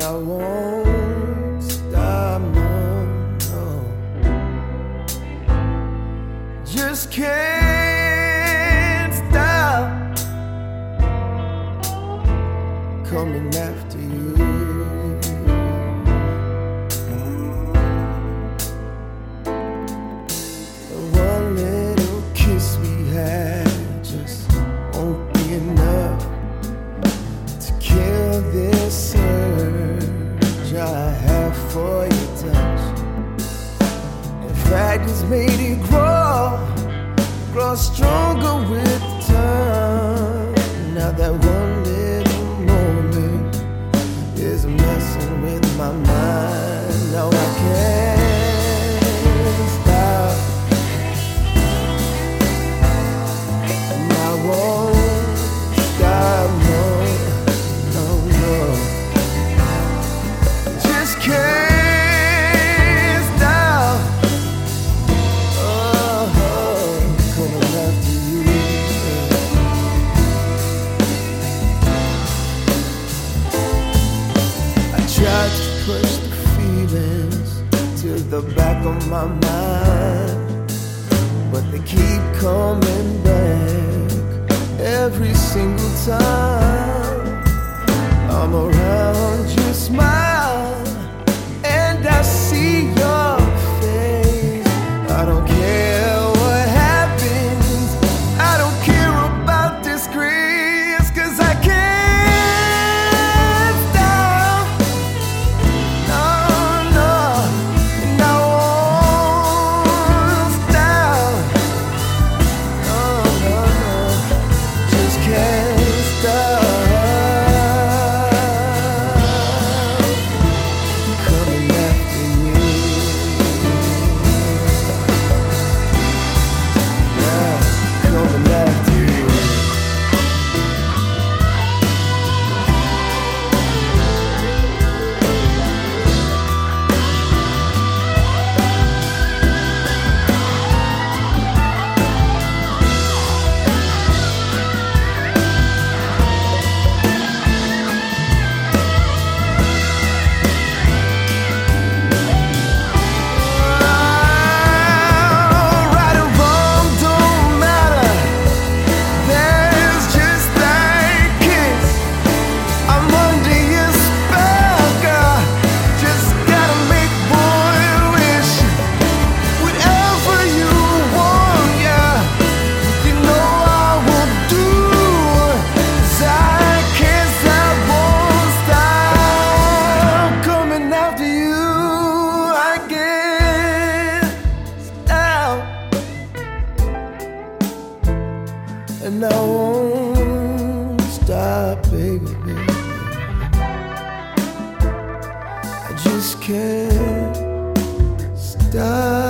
and I won't stop. No, no. Just can't stop coming after you. for your touch. Fact, made it grow, grow stronger with time. tried to push the feelings to the back of my mind, but they keep coming back every single time I'm around you smile. and I won't stop, baby, baby. I just can't stop.